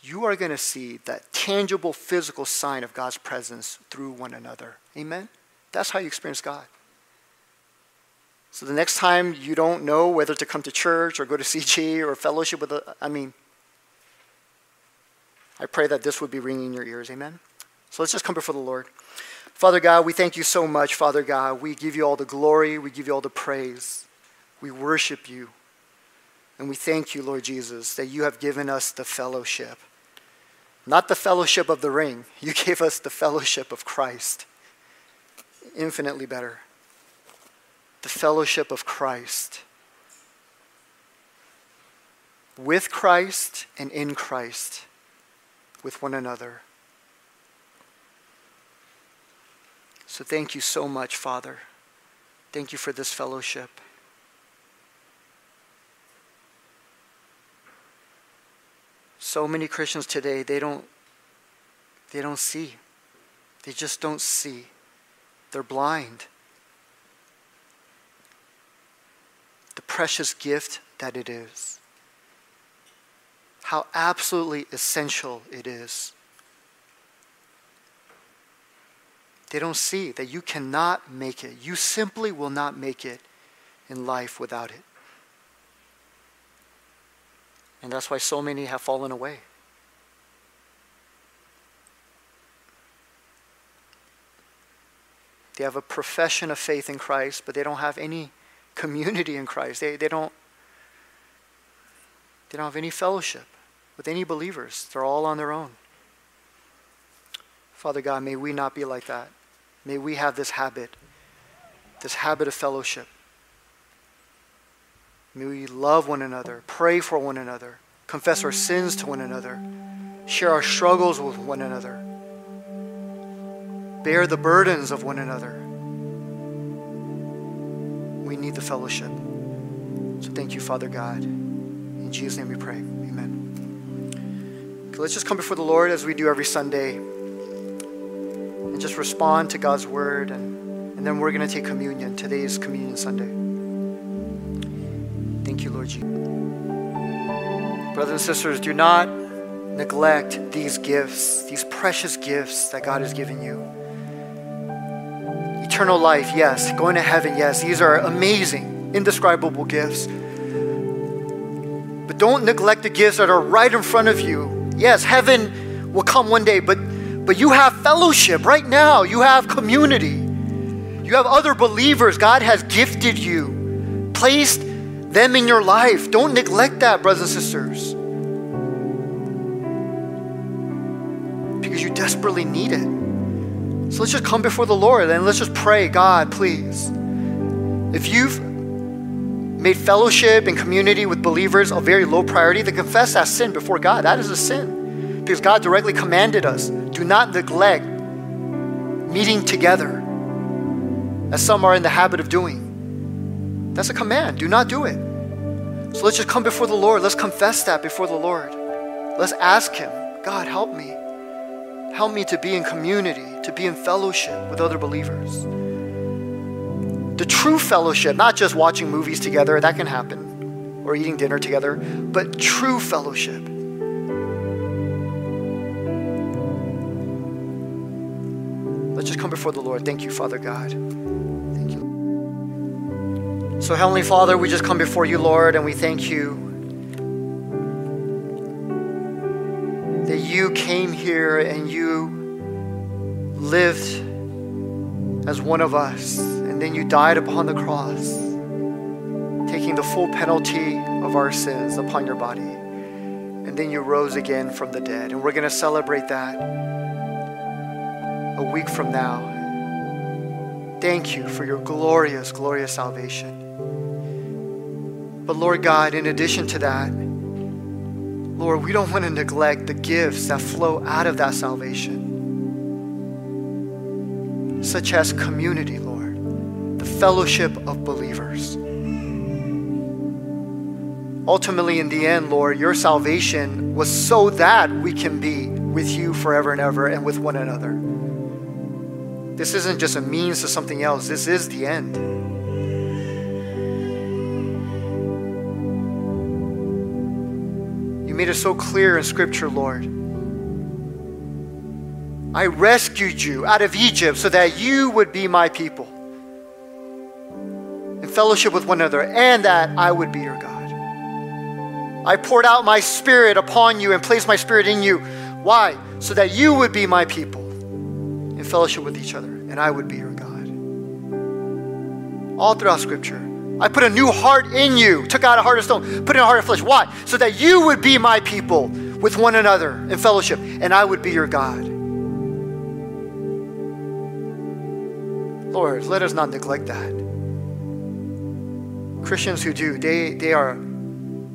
you are going to see that tangible physical sign of God's presence through one another. Amen? That's how you experience God. So the next time you don't know whether to come to church or go to CG or fellowship with, a, I mean, I pray that this would be ringing in your ears. Amen? So let's just come before the Lord. Father God, we thank you so much, Father God. We give you all the glory, we give you all the praise. We worship you. And we thank you, Lord Jesus, that you have given us the fellowship. Not the fellowship of the ring, you gave us the fellowship of Christ. Infinitely better. The fellowship of Christ. With Christ and in Christ, with one another. So thank you so much, Father. Thank you for this fellowship. So many Christians today, they don't they don't see. They just don't see. They're blind. The precious gift that it is. How absolutely essential it is. They don't see that you cannot make it. You simply will not make it in life without it. And that's why so many have fallen away. They have a profession of faith in Christ, but they don't have any community in Christ. They, they, don't, they don't have any fellowship with any believers. They're all on their own. Father God, may we not be like that. May we have this habit, this habit of fellowship. May we love one another, pray for one another, confess our sins to one another, share our struggles with one another, bear the burdens of one another. We need the fellowship. So thank you, Father God. In Jesus' name we pray. Amen. Okay, let's just come before the Lord as we do every Sunday and just respond to God's word, and, and then we're going to take communion. Today's Communion Sunday. Thank you, Lord Jesus. Brothers and sisters, do not neglect these gifts, these precious gifts that God has given you. Eternal life, yes. Going to heaven, yes. These are amazing, indescribable gifts. But don't neglect the gifts that are right in front of you. Yes, heaven will come one day, but, but you have fellowship right now. You have community. You have other believers. God has gifted you, placed them in your life. Don't neglect that, brothers and sisters. Because you desperately need it. So let's just come before the Lord and let's just pray, God, please. If you've made fellowship and community with believers a very low priority, then confess that sin before God. That is a sin. Because God directly commanded us do not neglect meeting together, as some are in the habit of doing. That's a command. Do not do it. So let's just come before the Lord. Let's confess that before the Lord. Let's ask Him, God, help me. Help me to be in community, to be in fellowship with other believers. The true fellowship, not just watching movies together, that can happen, or eating dinner together, but true fellowship. Let's just come before the Lord. Thank you, Father God. So, Heavenly Father, we just come before you, Lord, and we thank you that you came here and you lived as one of us, and then you died upon the cross, taking the full penalty of our sins upon your body. And then you rose again from the dead. And we're going to celebrate that a week from now. Thank you for your glorious, glorious salvation. But Lord God, in addition to that, Lord, we don't want to neglect the gifts that flow out of that salvation, such as community, Lord, the fellowship of believers. Ultimately, in the end, Lord, your salvation was so that we can be with you forever and ever and with one another. This isn't just a means to something else, this is the end. You made it so clear in Scripture, Lord. I rescued you out of Egypt so that you would be my people in fellowship with one another and that I would be your God. I poured out my spirit upon you and placed my spirit in you. Why? So that you would be my people in fellowship with each other and I would be your God. All throughout Scripture. I put a new heart in you, took out a heart of stone, put in a heart of flesh. Why? So that you would be my people with one another in fellowship and I would be your God. Lord, let us not neglect that. Christians who do, they, they are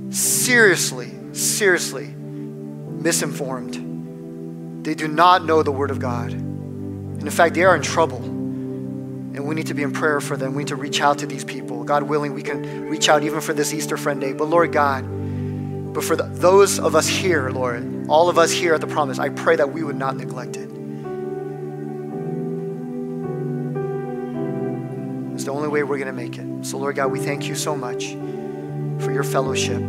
seriously, seriously misinformed. They do not know the Word of God. And in fact, they are in trouble. And we need to be in prayer for them. We need to reach out to these people. God willing, we can reach out even for this Easter Friend Day. But Lord God, but for the, those of us here, Lord, all of us here at the promise, I pray that we would not neglect it. It's the only way we're going to make it. So, Lord God, we thank you so much for your fellowship,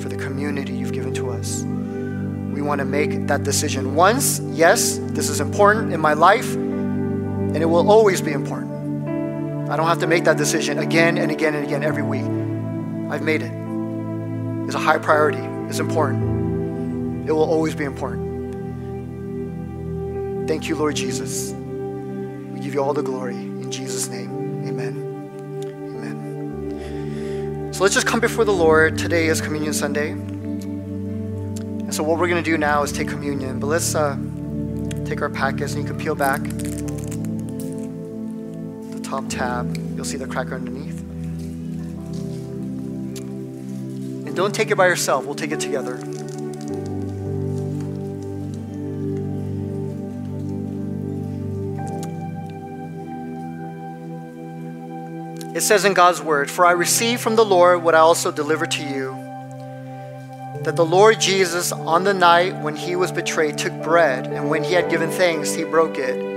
for the community you've given to us. We want to make that decision once. Yes, this is important in my life, and it will always be important. I don't have to make that decision again and again and again every week. I've made it. It's a high priority, it's important. It will always be important. Thank you, Lord Jesus. We give you all the glory in Jesus' name. Amen. Amen. So let's just come before the Lord. Today is Communion Sunday. And so what we're going to do now is take communion. But let's uh, take our packets and you can peel back top tab. You'll see the cracker underneath. And don't take it by yourself. We'll take it together. It says in God's word, For I received from the Lord what I also delivered to you that the Lord Jesus, on the night when he was betrayed, took bread, and when he had given thanks, he broke it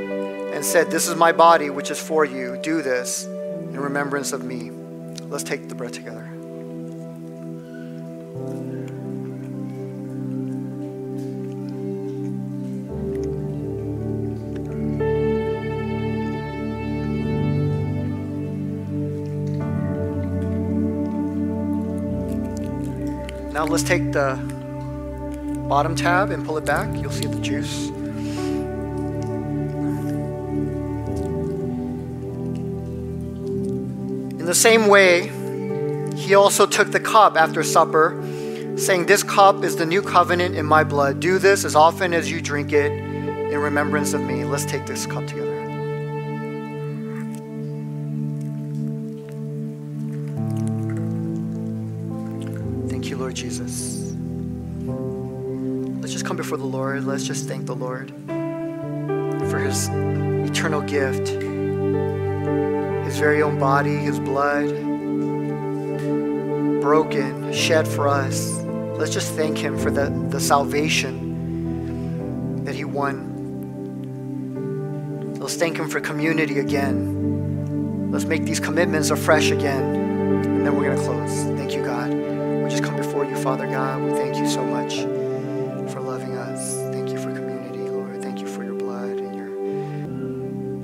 and said, This is my body, which is for you. Do this in remembrance of me. Let's take the bread together. Now let's take the bottom tab and pull it back. You'll see the juice. The same way, he also took the cup after supper, saying, This cup is the new covenant in my blood. Do this as often as you drink it in remembrance of me. Let's take this cup together. Thank you, Lord Jesus. Let's just come before the Lord. Let's just thank the Lord for his eternal gift, his very own body, his blood, broken, shed for us. Let's just thank him for the, the salvation that he won. Let's thank him for community again. Let's make these commitments afresh again. And then we're going to close. Thank you, God. We just come before you, Father God. We thank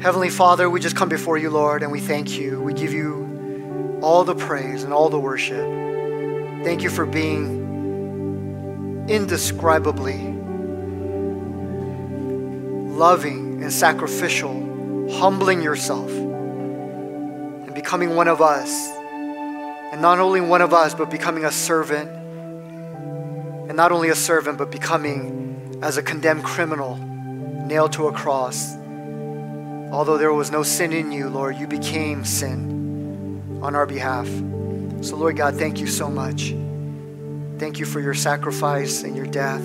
Heavenly Father, we just come before you, Lord, and we thank you. We give you all the praise and all the worship. Thank you for being indescribably loving and sacrificial, humbling yourself and becoming one of us and not only one of us, but becoming a servant. And not only a servant, but becoming as a condemned criminal nailed to a cross. Although there was no sin in you, Lord, you became sin on our behalf. So, Lord God, thank you so much. Thank you for your sacrifice and your death.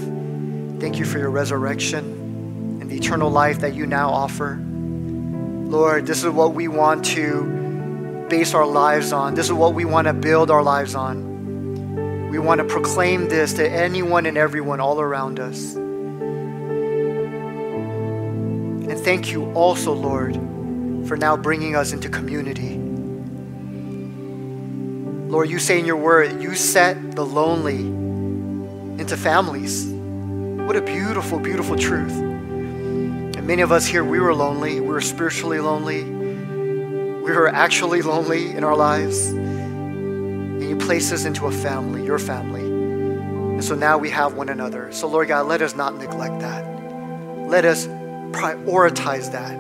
Thank you for your resurrection and the eternal life that you now offer. Lord, this is what we want to base our lives on. This is what we want to build our lives on. We want to proclaim this to anyone and everyone all around us. And thank you also, Lord, for now bringing us into community. Lord, you say in your word, you set the lonely into families. What a beautiful, beautiful truth. And many of us here, we were lonely. We were spiritually lonely. We were actually lonely in our lives. And you place us into a family, your family. And so now we have one another. So, Lord God, let us not neglect that. Let us prioritize that.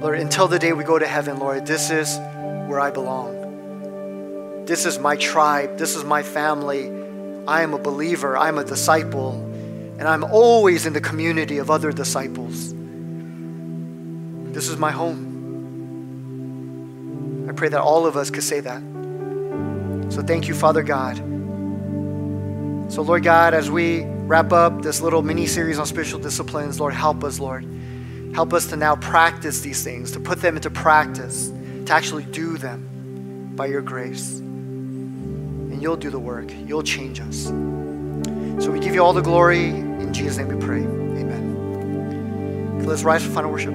Lord, until the day we go to heaven, Lord, this is where I belong. This is my tribe. This is my family. I am a believer. I'm a disciple. And I'm always in the community of other disciples. This is my home. I pray that all of us could say that. So thank you, Father God. So, Lord God, as we wrap up this little mini series on spiritual disciplines, Lord, help us, Lord. Help us to now practice these things, to put them into practice, to actually do them by your grace and you'll do the work. You'll change us. So we give you all the glory. In Jesus' name we pray. Amen. let's rise for final worship.